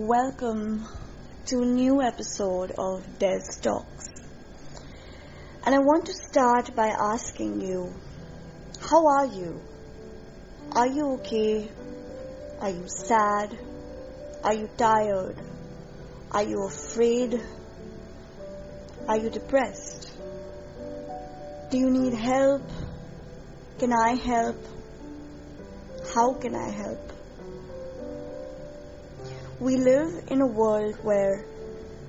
Welcome to a new episode of Des Talks. And I want to start by asking you, how are you? Are you okay? Are you sad? Are you tired? Are you afraid? Are you depressed? Do you need help? Can I help? How can I help? We live in a world where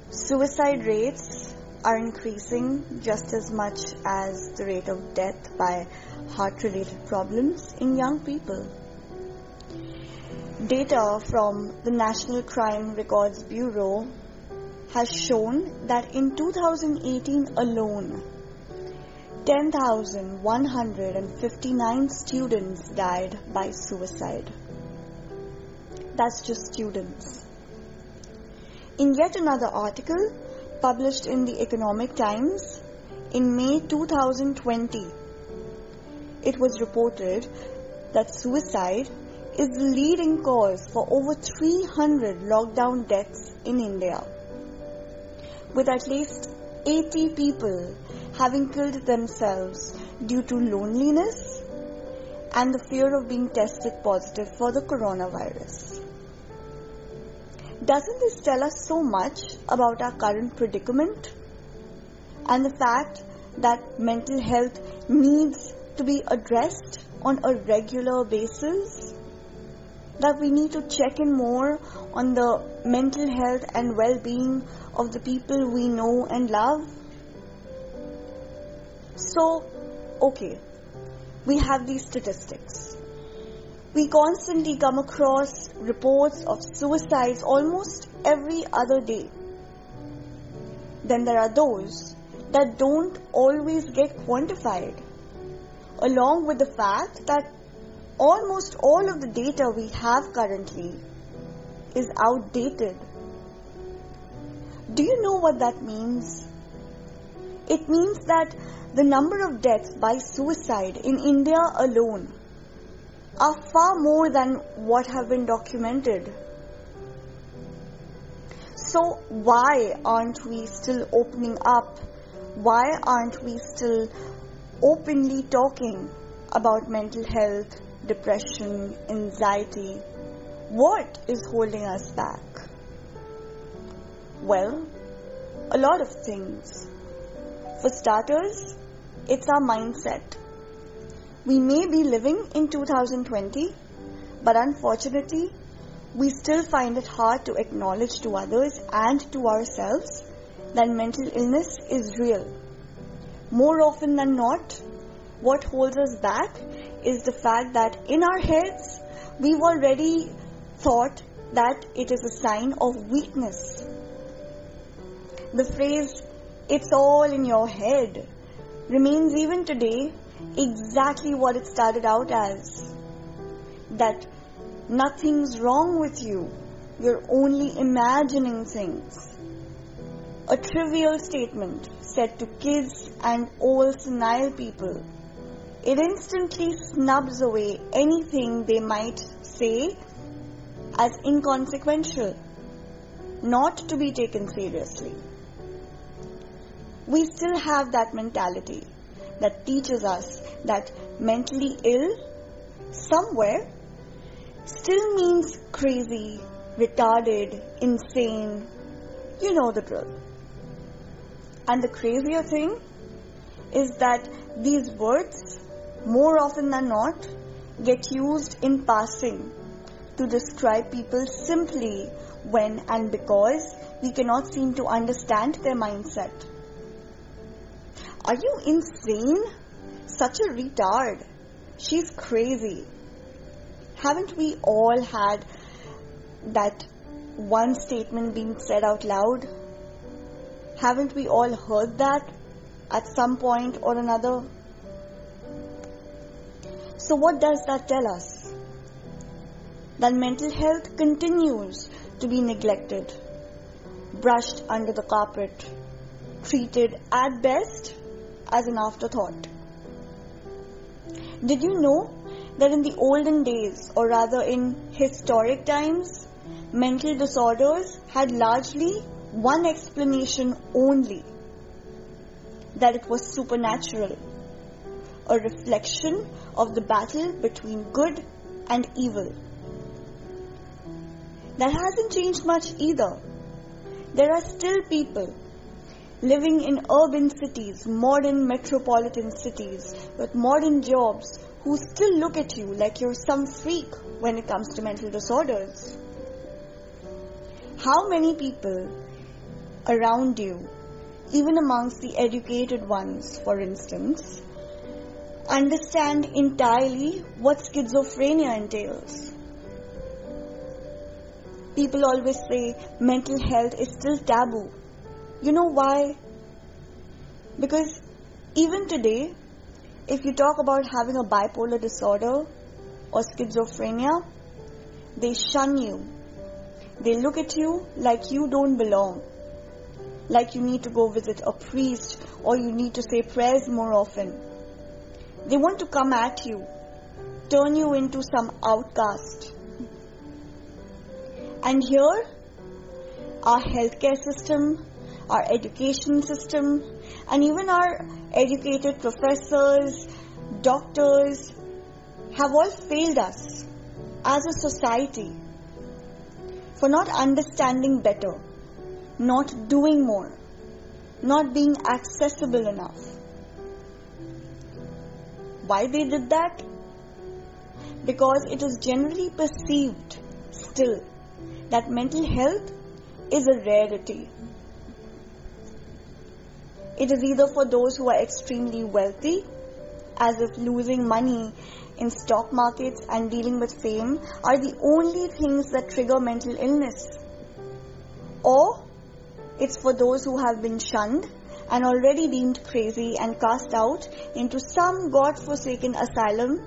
suicide rates are increasing just as much as the rate of death by heart related problems in young people. Data from the National Crime Records Bureau has shown that in 2018 alone, 10,159 students died by suicide. That's just students. In yet another article published in the Economic Times in May 2020, it was reported that suicide is the leading cause for over 300 lockdown deaths in India, with at least 80 people having killed themselves due to loneliness and the fear of being tested positive for the coronavirus. Doesn't this tell us so much about our current predicament and the fact that mental health needs to be addressed on a regular basis? That we need to check in more on the mental health and well being of the people we know and love? So, okay, we have these statistics. We constantly come across reports of suicides almost every other day. Then there are those that don't always get quantified, along with the fact that almost all of the data we have currently is outdated. Do you know what that means? It means that the number of deaths by suicide in India alone are far more than what have been documented. So, why aren't we still opening up? Why aren't we still openly talking about mental health, depression, anxiety? What is holding us back? Well, a lot of things. For starters, it's our mindset. We may be living in 2020, but unfortunately, we still find it hard to acknowledge to others and to ourselves that mental illness is real. More often than not, what holds us back is the fact that in our heads, we've already thought that it is a sign of weakness. The phrase, it's all in your head, remains even today exactly what it started out as. That nothing's wrong with you, you're only imagining things. A trivial statement said to kids and old senile people. It instantly snubs away anything they might say as inconsequential, not to be taken seriously. We still have that mentality that teaches us that mentally ill somewhere still means crazy, retarded, insane. You know the drill. And the crazier thing is that these words, more often than not, get used in passing to describe people simply when and because we cannot seem to understand their mindset. Are you insane? Such a retard. She's crazy. Haven't we all had that one statement being said out loud? Haven't we all heard that at some point or another? So, what does that tell us? That mental health continues to be neglected, brushed under the carpet, treated at best as an afterthought. Did you know that in the olden days, or rather in historic times, mental disorders had largely one explanation only that it was supernatural, a reflection of the battle between good and evil. That hasn't changed much either. There are still people living in urban cities, modern metropolitan cities, with modern jobs, who still look at you like you're some freak when it comes to mental disorders. How many people around you, even amongst the educated ones, for instance, understand entirely what schizophrenia entails? People always say mental health is still taboo. You know why? Because even today, if you talk about having a bipolar disorder or schizophrenia, they shun you. They look at you like you don't belong. Like you need to go visit a priest or you need to say prayers more often. They want to come at you, turn you into some outcast. And here, our healthcare system, our education system, and even our educated professors, doctors have all failed us as a society for not understanding better, not doing more, not being accessible enough. Why they did that? Because it is generally perceived still that mental health is a rarity. It is either for those who are extremely wealthy, as if losing money in stock markets and dealing with fame are the only things that trigger mental illness. Or it's for those who have been shunned and already deemed crazy and cast out into some god-forsaken asylum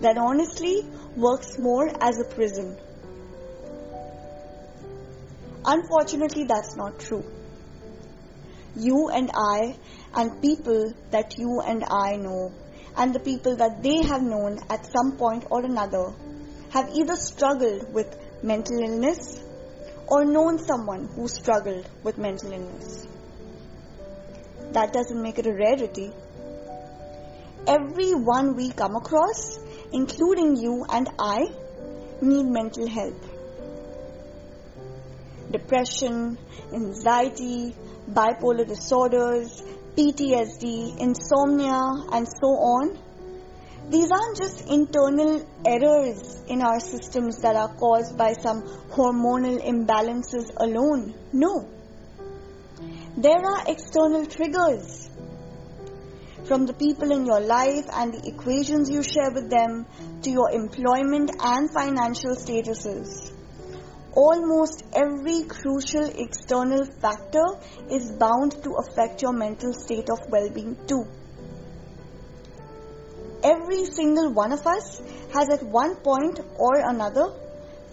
that honestly works more as a prison. Unfortunately, that's not true. You and I and people that you and I know and the people that they have known at some point or another have either struggled with mental illness or known someone who struggled with mental illness. That doesn't make it a rarity. Everyone we come across, including you and I, need mental help depression, anxiety, bipolar disorders, PTSD, insomnia, and so on. These aren't just internal errors in our systems that are caused by some hormonal imbalances alone. No. There are external triggers from the people in your life and the equations you share with them to your employment and financial statuses almost every crucial external factor is bound to affect your mental state of well-being too. Every single one of us has at one point or another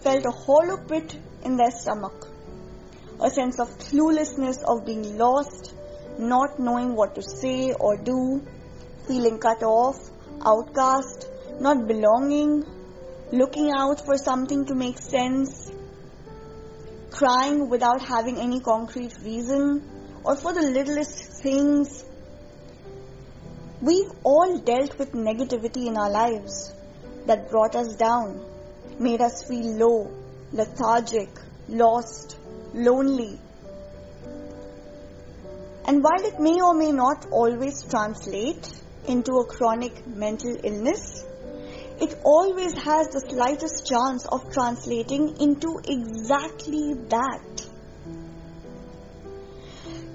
felt a hollow pit in their stomach. A sense of cluelessness of being lost, not knowing what to say or do, feeling cut off, outcast, not belonging, looking out for something to make sense, crying without having any concrete reason, or for the littlest things. We've all dealt with negativity in our lives that brought us down, made us feel low, lethargic, lost, lonely. And while it may or may not always translate into a chronic mental illness, it always has the slightest chance of translating into exactly that.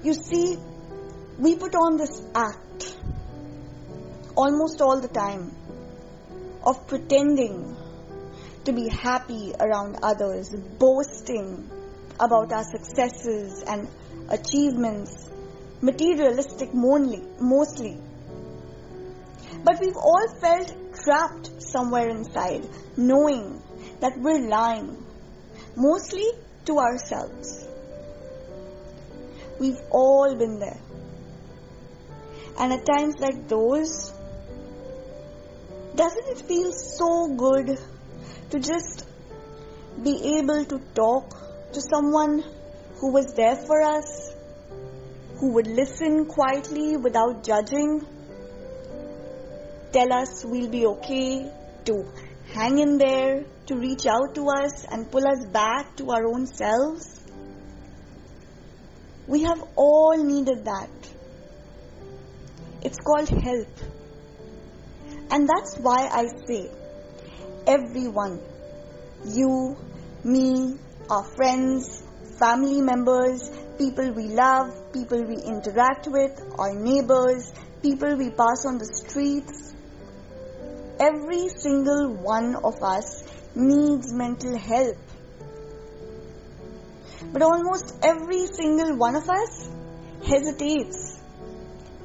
You see, we put on this act almost all the time of pretending to be happy around others, boasting about our successes and achievements, materialistic mostly. But we've all felt trapped somewhere inside, knowing that we're lying, mostly to ourselves. We've all been there. And at times like those, doesn't it feel so good to just be able to talk to someone who was there for us, who would listen quietly without judging, tell us we'll be okay, to hang in there, to reach out to us and pull us back to our own selves. We have all needed that. It's called help. And that's why I say, everyone, you, me, our friends, family members, people we love, people we interact with, our neighbors, people we pass on the streets, every single one of us needs mental help. But almost every single one of us hesitates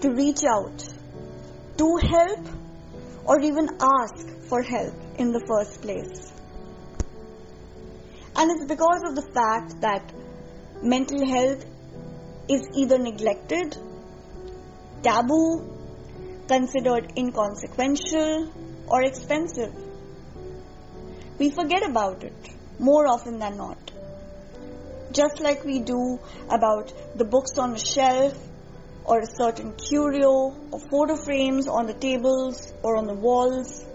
to reach out, to help, or even ask for help in the first place. And it's because of the fact that mental health is either neglected, taboo, considered inconsequential, or expensive. We forget about it more often than not. Just like we do about the books on the shelf or a certain curio or photo frames on the tables or on the walls.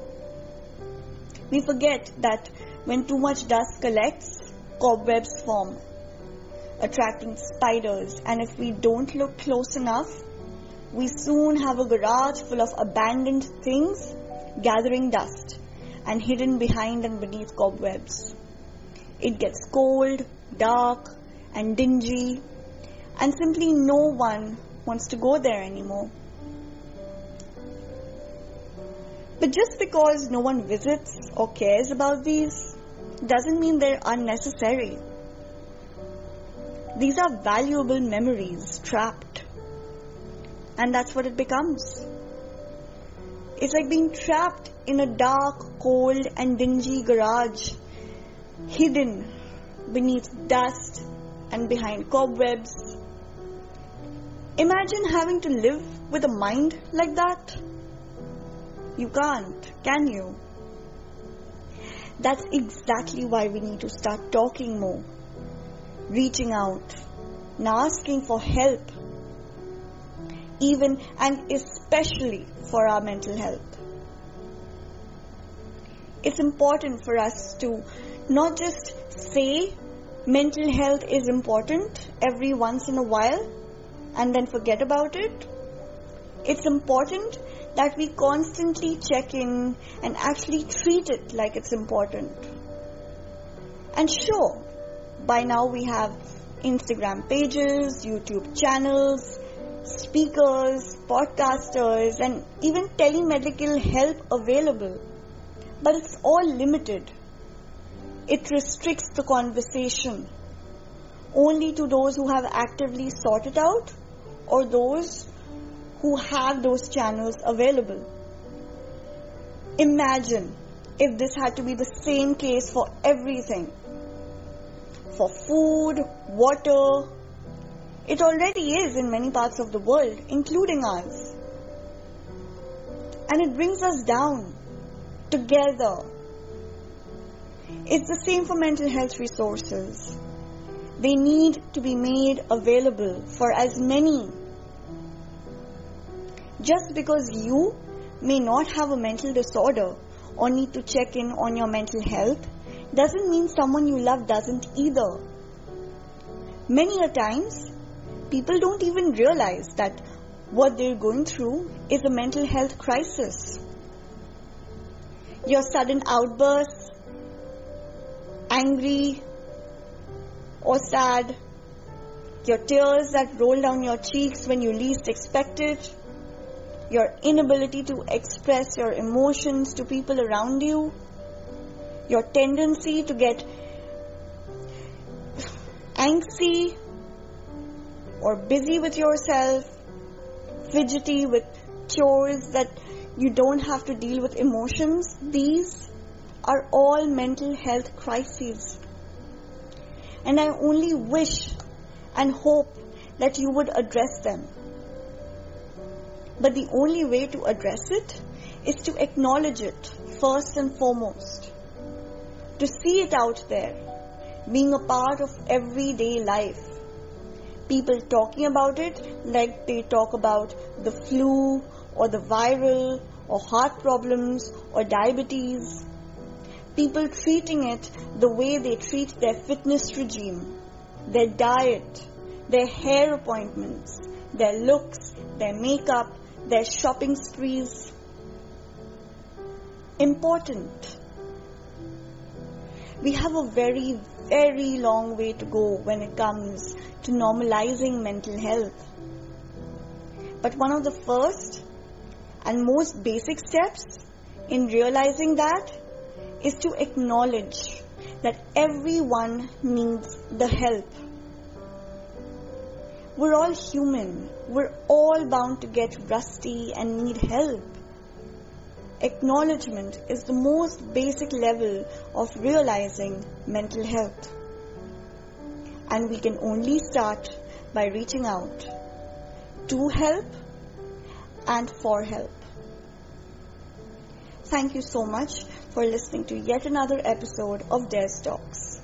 We forget that when too much dust collects, cobwebs form, attracting spiders, and if we don't look close enough, we soon have a garage full of abandoned things gathering dust and hidden behind and beneath cobwebs. It gets cold, dark, and dingy, and simply no one wants to go there anymore. But just because no one visits or cares about these doesn't mean they're unnecessary. These are valuable memories trapped. And that's what it becomes. It's like being trapped in a dark, cold, and dingy garage, hidden beneath dust and behind cobwebs. Imagine having to live with a mind like that. You can't, can you? That's exactly why we need to start talking more, reaching out, and asking for help even and especially for our mental health. It's important for us to not just say mental health is important every once in a while and then forget about it. It's important that we constantly check in and actually treat it like it's important. And sure, by now we have Instagram pages, YouTube channels, speakers, podcasters, and even telemedical help available. But it's all limited. It restricts the conversation only to those who have actively sought it out or those who have those channels available. Imagine if this had to be the same case for everything for food, water, it already is in many parts of the world, including ours. And it brings us down together. It's the same for mental health resources. They need to be made available for as many. Just because you may not have a mental disorder or need to check in on your mental health doesn't mean someone you love doesn't either. Many a times, people don't even realize that what they're going through is a mental health crisis. Your sudden outbursts, angry or sad, your tears that roll down your cheeks when you least expect it, your inability to express your emotions to people around you, your tendency to get angsty or busy with yourself, fidgety with chores that you don't have to deal with emotions, these are all mental health crises. And I only wish and hope that you would address them. But the only way to address it is to acknowledge it first and foremost. To see it out there, being a part of everyday life. People talking about it like they talk about the flu or the viral or heart problems or diabetes. People treating it the way they treat their fitness regime, their diet, their hair appointments, their looks, their makeup, their shopping sprees. Important. We have a very, very long way to go when it comes to normalizing mental health. But one of the first and most basic steps in realizing that is to acknowledge that everyone needs the help. We're all human. We're all bound to get rusty and need help. Acknowledgement is the most basic level of realizing mental health. And we can only start by reaching out to help and for help. Thank you so much for listening to yet another episode of Des Talks.